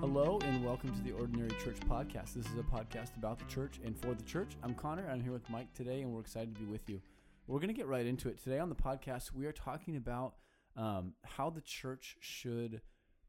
Hello and welcome to the Ordinary Church Podcast. This is a podcast about the church and for the church. I'm Connor. I'm here with Mike today, and we're excited to be with you. We're going to get right into it. Today on the podcast, we are talking about um, how the church should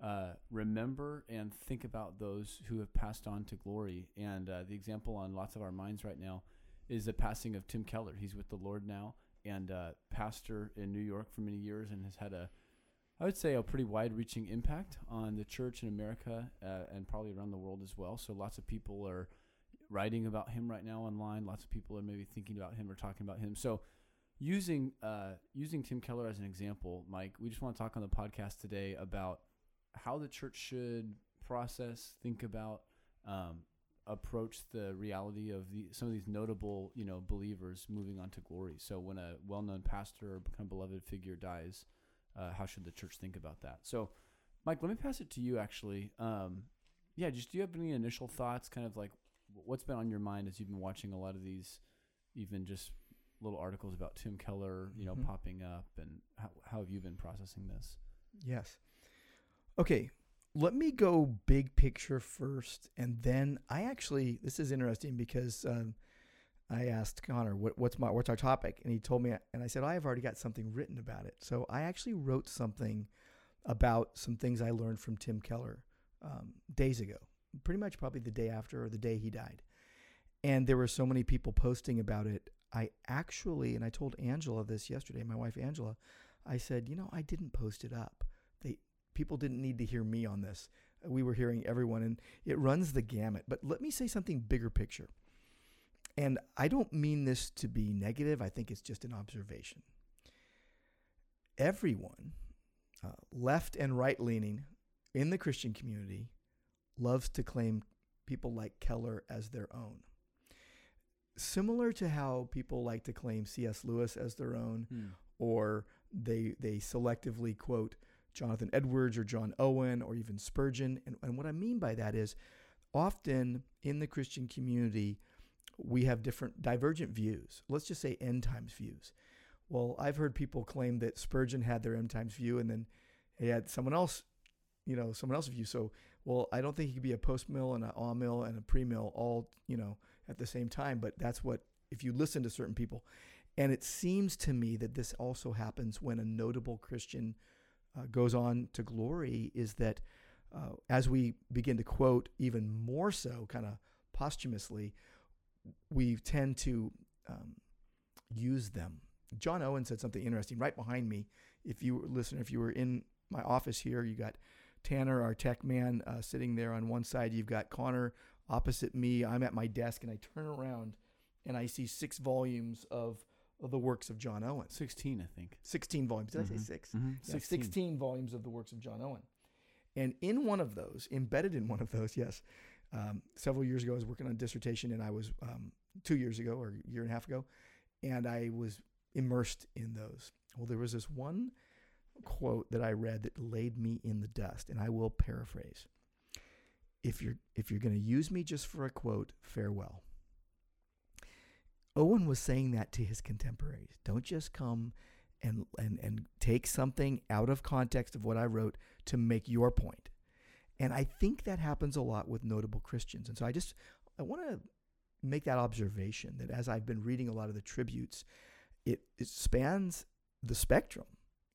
uh, remember and think about those who have passed on to glory. And uh, the example on lots of our minds right now is the passing of Tim Keller. He's with the Lord now and uh, pastor in New York for many years and has had a I would say a pretty wide-reaching impact on the church in America uh, and probably around the world as well. So lots of people are writing about him right now online. Lots of people are maybe thinking about him or talking about him. So using uh, using Tim Keller as an example, Mike, we just want to talk on the podcast today about how the church should process, think about, um, approach the reality of the some of these notable you know believers moving on to glory. So when a well-known pastor or kind of beloved figure dies uh, how should the church think about that? So, Mike, let me pass it to you. Actually, um, yeah, just do you have any initial thoughts? Kind of like what's been on your mind as you've been watching a lot of these, even just little articles about Tim Keller, you know, mm-hmm. popping up, and how, how have you been processing this? Yes. Okay, let me go big picture first, and then I actually this is interesting because. Um, I asked Connor, what, what's my what's our topic? And he told me, and I said, I have already got something written about it. So I actually wrote something about some things I learned from Tim Keller um, days ago, pretty much probably the day after or the day he died. And there were so many people posting about it. I actually, and I told Angela this yesterday, my wife Angela, I said, you know, I didn't post it up. They people didn't need to hear me on this. We were hearing everyone, and it runs the gamut. But let me say something bigger picture. And I don't mean this to be negative, I think it's just an observation. Everyone, uh, left and right leaning in the Christian community, loves to claim people like Keller as their own. Similar to how people like to claim C.S. Lewis as their own, hmm. or they, they selectively quote Jonathan Edwards or John Owen or even Spurgeon. And, and what I mean by that is often in the Christian community, we have different divergent views. Let's just say end times views. Well, I've heard people claim that Spurgeon had their end times view and then he had someone else, you know, someone else's view. So, well, I don't think he could be a post mill and an all mill and a pre mill all, you know, at the same time. But that's what, if you listen to certain people. And it seems to me that this also happens when a notable Christian uh, goes on to glory, is that uh, as we begin to quote even more so, kind of posthumously, we tend to um, use them. John Owen said something interesting right behind me. If you listen, if you were in my office here, you got Tanner, our tech man, uh, sitting there on one side. You've got Connor opposite me. I'm at my desk, and I turn around and I see six volumes of, of the works of John Owen. 16, I think. 16 volumes. Did mm-hmm. I say 6 mm-hmm. Yeah, 16. 16 volumes of the works of John Owen. And in one of those, embedded in one of those, yes, um, several years ago, I was working on a dissertation, and I was um, two years ago or a year and a half ago, and I was immersed in those. Well, there was this one quote that I read that laid me in the dust, and I will paraphrase. If you're if you're going to use me just for a quote, farewell. Owen was saying that to his contemporaries. Don't just come and and and take something out of context of what I wrote to make your point. And I think that happens a lot with notable Christians. And so I just I want to make that observation that as I've been reading a lot of the tributes, it, it spans the spectrum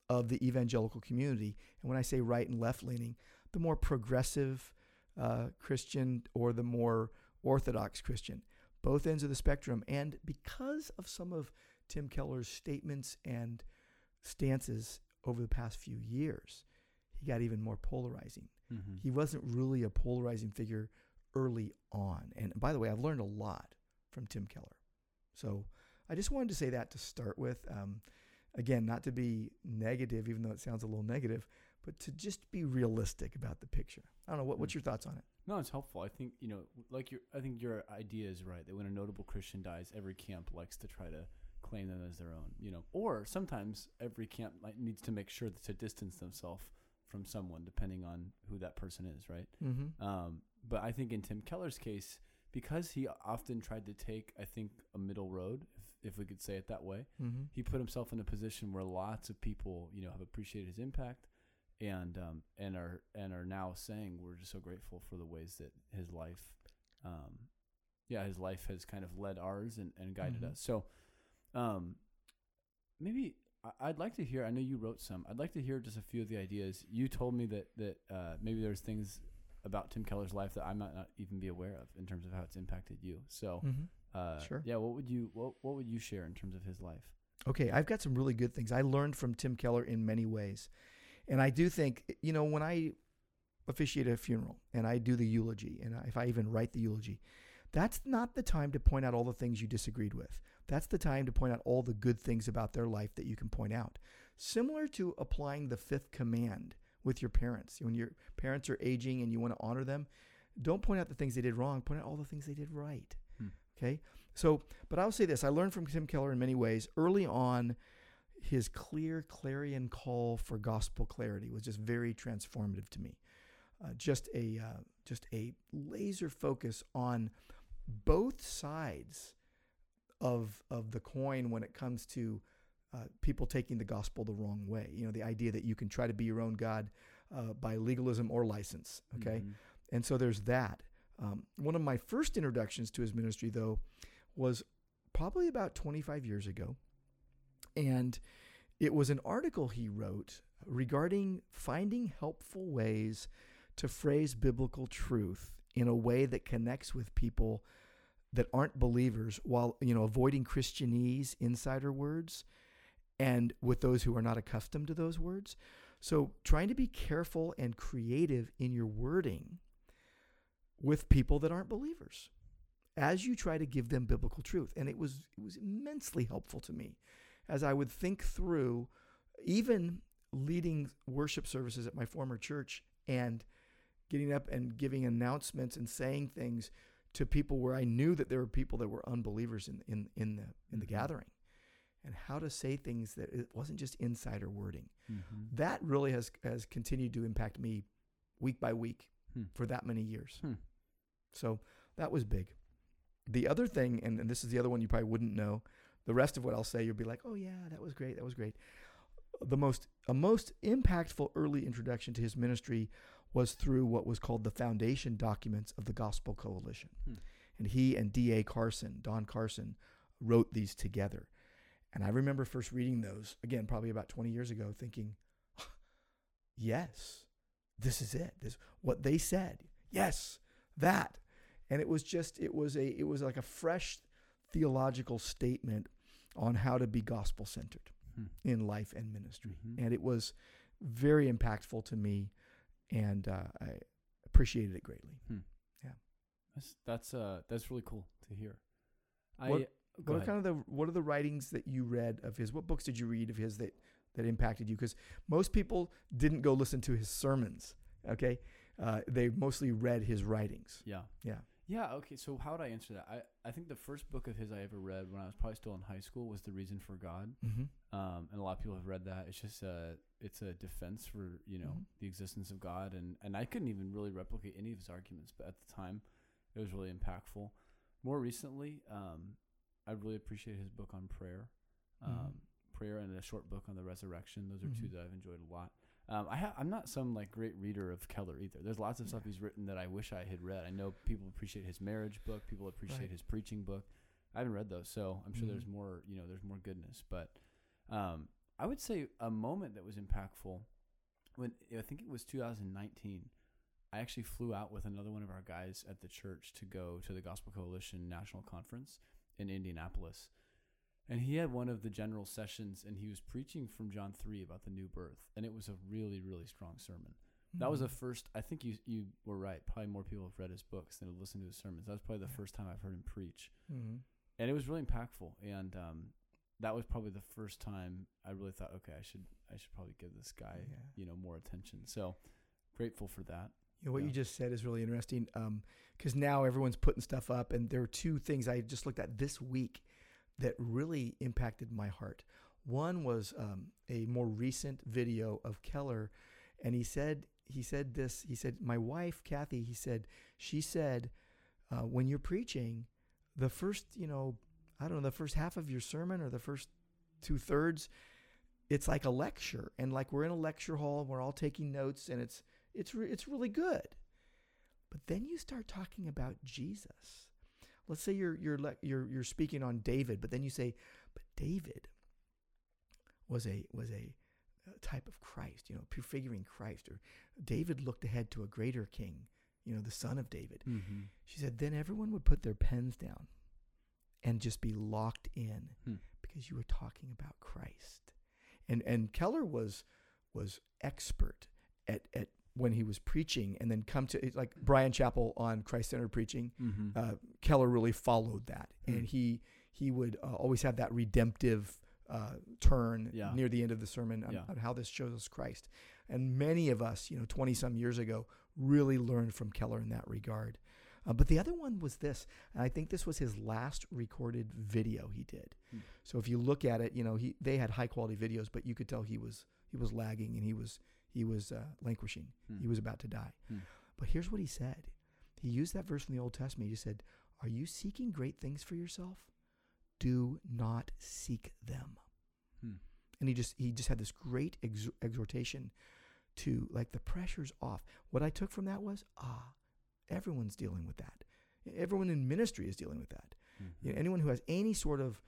of the evangelical community. And when I say right and left leaning, the more progressive uh, Christian or the more orthodox Christian, both ends of the spectrum. And because of some of Tim Keller's statements and stances over the past few years, he got even more polarizing. Mm-hmm. He wasn't really a polarizing figure early on. And by the way, I've learned a lot from Tim Keller. So I just wanted to say that to start with. Um, again, not to be negative, even though it sounds a little negative, but to just be realistic about the picture. I don't know. What, what's mm. your thoughts on it? No, it's helpful. I think you know, like your, I think your idea is right. That when a notable Christian dies, every camp likes to try to claim them as their own. You know, or sometimes every camp needs to make sure to distance themselves from someone, depending on who that person is, right? Mm-hmm. Um, but I think in Tim Keller's case, because he often tried to take, I think, a middle road, if, if we could say it that way, mm-hmm. he put himself in a position where lots of people, you know, have appreciated his impact and um, and are and are now saying we're just so grateful for the ways that his life, um, yeah, his life has kind of led ours and, and guided Mhm. us. So, um, maybe I'd like to hear. I know you wrote some. I'd like to hear just a few of the ideas. You told me that that uh, maybe there's things about Tim Keller's life that I might not even be aware of in terms of how it's impacted you. So, Mhm. uh, Sure. yeah, what would you what what would you share in terms of his life? Okay, I've got some really good things. I learned from Tim Keller in many ways. And I do think, you know, when I officiate a funeral and I do the eulogy, and if I even write the eulogy, that's not the time to point out all the things you disagreed with. That's the time to point out all the good things about their life that you can point out. Similar to applying the fifth command with your parents. When your parents are aging and you want to honor them, don't point out the things they did wrong, point out all the things they did right. Hmm. Okay? So, but I'll say this I learned from Tim Keller in many ways. Early on, his clear clarion call for gospel clarity was just very transformative to me. Uh, just a uh, just a laser focus on both sides of of the coin when it comes to uh, people taking the gospel the wrong way. You know, the idea that you can try to be your own God uh, by legalism or license. Okay, Mhm. and so there's that. Um, one of my first introductions to his ministry, though, was probably about 25 years ago. And it was an article he wrote regarding finding helpful ways to phrase biblical truth in a way that connects with people that aren't believers while you know avoiding christianese insider words and with those who are not accustomed to those words. So trying to be careful and creative in your wording with people that aren't believers as you try to give them biblical truth. And it was it was immensely helpful to me as I would think through even leading worship services at my former church and getting up and giving announcements and saying things to people where I knew that there were people that were unbelievers in in in the in the Mhm. gathering and how to say things that it wasn't just insider wording Mhm. that really has has continued to impact me week by week Hmm. for that many years. Hmm. So that was big. The other thing, and, and this is the other one you probably wouldn't know. The rest of what I'll say, you'll be like, "Oh yeah, that was great. That was great." The most a most impactful early introduction to his ministry was through what was called the foundation documents of the Gospel Coalition, Hmm. and he and D.A. Carson, Don Carson, wrote these together. And I remember first reading those again, probably about 20 years ago, thinking, yes, this is it. This what they said. Yes, that. And it was just it was a it was like a fresh theological statement on how to be gospel centered Hmm. in life and ministry. Mhm. And it was very impactful to me, and uh, I appreciated it greatly. Yeah. That's that's uh that's really cool to hear. I What- what are kind of the what are the writings that you read of his? What books did you read of his that that impacted you? Because most people didn't go listen to his sermons. Okay, uh, they mostly read his writings. yeah. Yeah. Yeah, okay. So how would I answer that? I, I think the first book of his I ever read when I was probably still in high school was The Reason for God. Mm-hmm. Um, and a lot of people have read that. It's just a it's a defense for, you know, Mhm. the existence of God and, and I couldn't even really replicate any of his arguments, but at the time it was really impactful. More recently, um, I really appreciate his book on prayer. Um, Mhm. prayer and a short book on the resurrection. Those are two Mhm. that I've enjoyed a lot. Um, I ha- I'm not some like great reader of Keller either. There's lots of stuff he's written that I wish I had read. I know people appreciate his marriage book. People appreciate Right. his preaching book. I haven't read those, so I'm sure there's Mhm. more. You know, there's more goodness. But um, I would say a moment that was impactful when I think it was 2019. I actually flew out with another one of our guys at the church to go to the Gospel Coalition National Conference in Indianapolis. And he had one of the general sessions and he was preaching from John 3 about the new birth. And it was a really, really strong sermon. That was Mm-hmm. the first, I think you you were right. Probably more people have read his books than have listened to his sermons. That was probably the first time I've heard him preach. Mm-hmm. And it was really impactful. And um, that was probably the first time I really thought, okay, I should I should probably give this guy, Yeah. you know, more attention. So grateful for that. You know, what Yeah. you just said is really interesting because now everyone's putting stuff up, and there are two things I just looked at this week that really impacted my heart. One was um, a more recent video of Keller, and he said he said this. He said, "My wife Kathy," he said, she said, uh, when you're preaching, the first, you know, I don't know, the first half of your sermon or the first two thirds, it's like a lecture and like we're in a lecture hall and we're all taking notes and it's it's re- it's really good. But then you start talking about Jesus. Let's say you're you're you're you're speaking on David, but then you say, but David was a was a uh, type of Christ, you know, prefiguring Christ. Or David looked ahead to a greater king, you know, the son of David. Mm-hmm. She said, then everyone would put their pens down and just be locked in Hmm. because you were talking about Christ. And and Keller was was expert at at when he was preaching and then come to like Bryan Chapell on Christ centered preaching. Mm-hmm. Uh, Keller really followed that, Hmm. and he he would uh, always have that redemptive uh, turn Yeah. near the end of the sermon on, Yeah. on how this shows us Christ. And many of us, you know, twenty some years ago, really learned from Keller in that regard. Uh, but the other one was this, and I think this was his last recorded video he did. Hmm. So if you look at it, you know, he they had high quality videos, but you could tell he was he was lagging and he was he was uh, languishing. Hmm. He was about to die. Hmm. But here's what he said. He used that verse from the Old Testament. He said, "Are you seeking great things for yourself? Do not seek them." Hmm. And he just he just had this great ex- exhortation to like the pressure's off. What I took from that was ah, everyone's dealing with that. Everyone in ministry is dealing with that. Mm-hmm. You know, anyone who has any sort of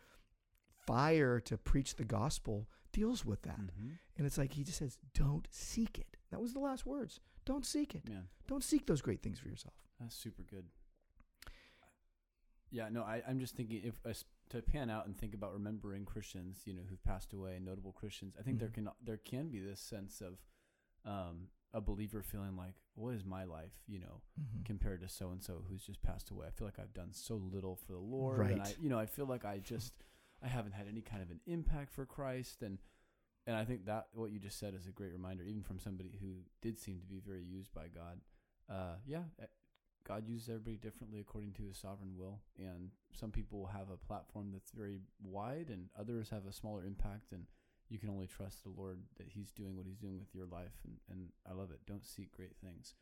fire to preach the gospel deals with that. Mm-hmm. And it's like he just says, "Don't seek it." That was the last words. Don't seek it. Man, Don't seek those great things for yourself. that's super good. Yeah, no, I, I'm just thinking if uh, to pan out and think about remembering Christians, you know, who've passed away, notable Christians. I think there Mhm. can there can be this sense of um, a believer feeling like, what is my life, you know, Mm-hmm. compared to so and so who's just passed away. I feel like I've done so little for the Lord, and I, you know, I feel like I just I haven't had any kind of an impact for Christ, and and I think that what you just said is a great reminder, even from somebody who did seem to be very used by God. Uh, yeah, eh, God uses everybody differently according to His sovereign will, and some people have a platform that's very wide, and others have a smaller impact, and you can only trust the Lord that He's doing what He's doing with your life, and and I love it. Don't seek great things.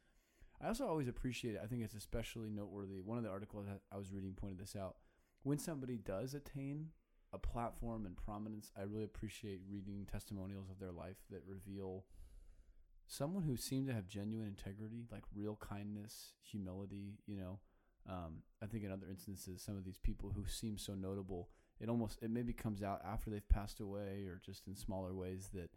I also always appreciate it. I think it's especially noteworthy. One of the articles I was reading pointed this out. When somebody does attain a platform and prominence, I really appreciate reading testimonials of their life that reveal someone who seemed to have genuine integrity, like real kindness, humility. You know, um, I think in other instances, some of these people who seem so notable, it almost it maybe comes out after they've passed away, or just in smaller ways that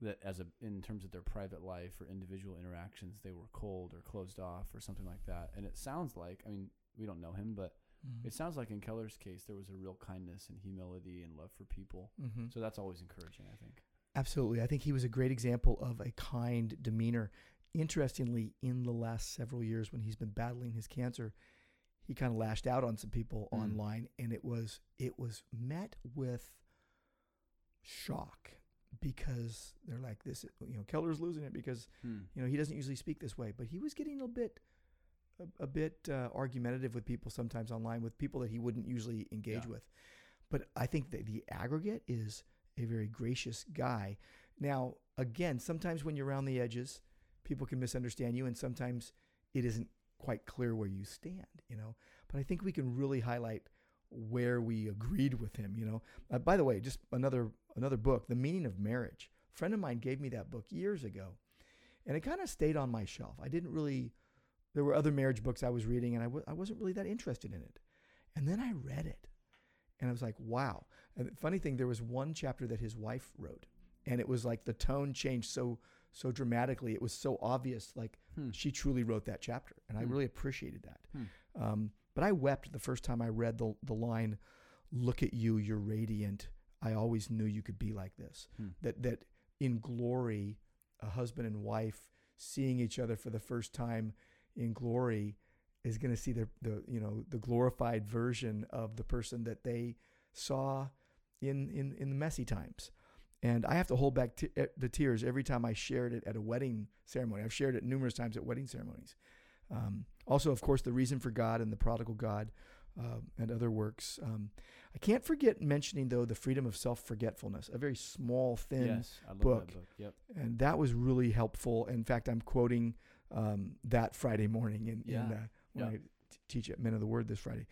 that as a in terms of their private life or individual interactions, they were cold or closed off or something like that. And it sounds like, I mean, we don't know him, but Mm-hmm. it sounds like in Keller's case, there was a real kindness and humility and love for people. Mm-hmm. So that's always encouraging, I think. Absolutely. I think he was a great example of a kind demeanor. Interestingly, in the last several years when he's been battling his cancer, he kind of lashed out on some people Mm. online and it was it was met with shock because they're like this you know Keller's losing it because Hmm. you know he doesn't usually speak this way but he was getting a bit a, a bit uh, argumentative with people sometimes online with people that he wouldn't usually engage Yeah. with but i think that the aggregate is a very gracious guy now again sometimes when you're around the edges people can misunderstand you and sometimes it isn't quite clear where you stand you know but i think we can really highlight where we agreed with him you know uh, by the way just another another book the meaning of marriage a friend of mine gave me that book years ago and it kind of stayed on my shelf. I didn't really. There were other marriage books I was reading, and I w- I wasn't really that interested in it. And then I read it, and I was like, "Wow!" And the funny thing, there was one chapter that his wife wrote, and it was like the tone changed so so dramatically. It was so obvious, like Hmm. she truly wrote that chapter, and I Hmm. really appreciated that. Hmm. Um, but I wept the first time I read the the line, "Look at you, you're radiant. I always knew you could be like this." Hmm. That that in glory, a husband and wife seeing each other for the first time in glory is going to see the the you know the glorified version of the person that they saw in in in the messy times. And I have to hold back t- eh, the tears every time I shared it at a wedding ceremony. I've shared it numerous times at wedding ceremonies. Um, also, of course, the reason for God and the prodigal God um, and other works. Um, I can't forget mentioning though the freedom of self forgetfulness, a very small, thin yes, book. book. Yep. and that was really helpful. In fact, I'm quoting um, that Friday morning in, Yeah. in uh, when Yeah. I t- teach at Men of the Word this Friday.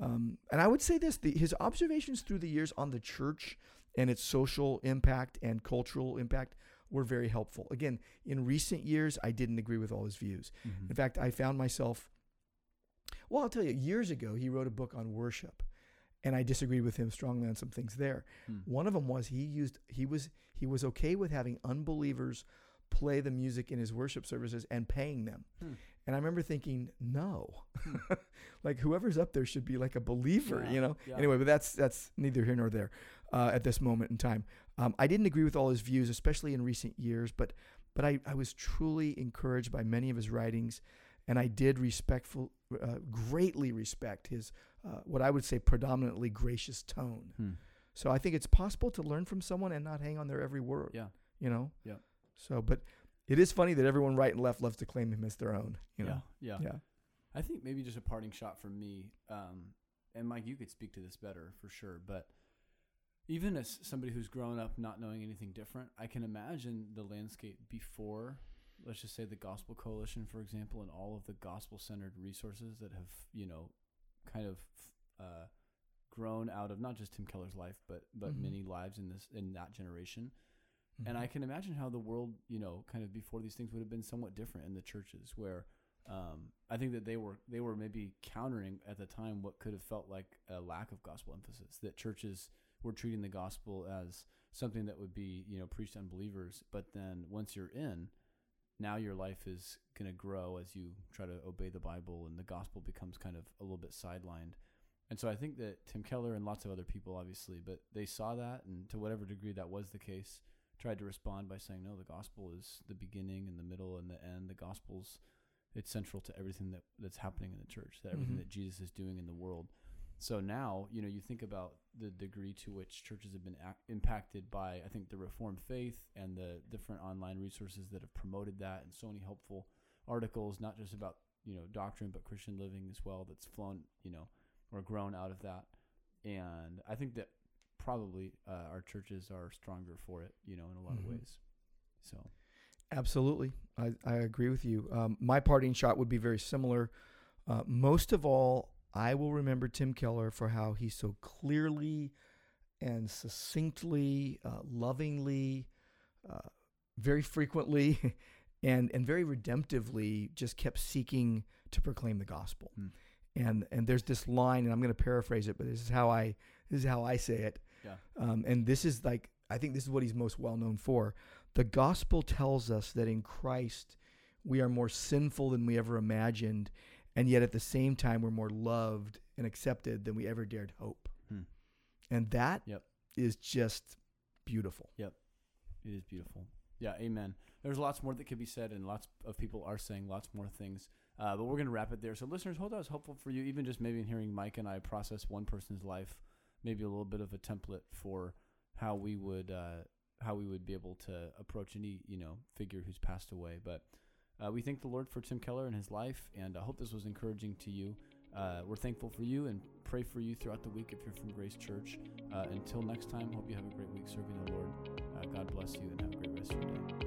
Um, and I would say this: the, his observations through the years on the church and its social impact and cultural impact were very helpful. Again, in recent years, I didn't agree with all his views. Mhm. In fact, I found myself, well, I'll tell you, years ago, he wrote a book on worship, and I disagreed with him strongly on some things there. Hmm. One of them was he used he was he was okay with having unbelievers play the music in his worship services and paying them. Hmm. And I remember thinking, no, Hmm. like whoever's up there should be like a believer, Yeah, you know. yeah. Anyway, but that's that's neither here nor there uh, at this moment in time. Um, I didn't agree with all his views, especially in recent years, but but I, I was truly encouraged by many of his writings, and I did respectful, uh, greatly respect his uh, what I would say predominantly gracious tone. Hmm. So I think it's possible to learn from someone and not hang on their every word. Yeah. You know? Yeah. So, but it is funny that everyone right and left loves to claim him as their own. You know? Yeah. Yeah. I think maybe just a parting shot from me, um, and Mike, you could speak to this better for sure. But even as somebody who's grown up not knowing anything different, I can imagine the landscape before, let's just say the Gospel Coalition, for example, and all of the gospel centered resources that have, you know, kind of uh, grown out of not just Tim Keller's life, but but Mhm. many lives in this in that generation. Mhm. And I can imagine how the world, you know, kind of before these things would have been somewhat different in the churches, where um, I think that they were they were maybe countering at the time what could have felt like a lack of gospel emphasis. That churches were treating the gospel as something that would be, you know, preached to unbelievers. But then once you're in, now your life is going to grow as you try to obey the Bible, and the gospel becomes kind of a little bit sidelined. And so I think that Tim Keller and lots of other people, obviously, but they saw that, and to whatever degree that was the case, tried to respond by saying, no, the gospel is the beginning and the middle and the end. The gospel's it's central to everything that, that's happening in the church, that everything Mhm. that Jesus is doing in the world. So now, you know, you think about the degree to which churches have been ac- impacted by, I think, the Reformed faith and the different online resources that have promoted that, and so many helpful articles, not just about you know doctrine, but Christian living as well. That's flown, you know, or grown out of that. And I think that probably uh, our churches are stronger for it, you know, in a lot Mhm. of ways. So Absolutely. I, I agree with you. Um, my parting shot would be very similar. Uh, most of all, I will remember Tim Keller for how he so clearly and succinctly, uh, lovingly, uh, very frequently, and, and very redemptively just kept seeking to proclaim the gospel. Hmm. And, and there's this line, and I'm going to paraphrase it, but this is how I this is how I say it. Yeah. Um, and this is like I think this is what he's most well known for. The gospel tells us that in Christ we are more sinful than we ever imagined, and yet at the same time we're more loved and accepted than we ever dared hope. Hmm. And that is Yep. just beautiful. Yep. It is beautiful. Yeah, amen. There's lots more that could be said, and lots of people are saying lots more things. Uh, but we're going to wrap it there. So, listeners, hope that was helpful for you, even just maybe in hearing Mike and I process one person's life, maybe a little bit of a template for how we would uh, how we would be able to approach any you know figure who's passed away. But uh, we thank the Lord for Tim Keller and his life, and I hope this was encouraging to you. Uh, we're thankful for you and pray for you throughout the week if you're from Grace Church. Uh, until next time, hope you have a great week serving the Lord. Uh, God bless you.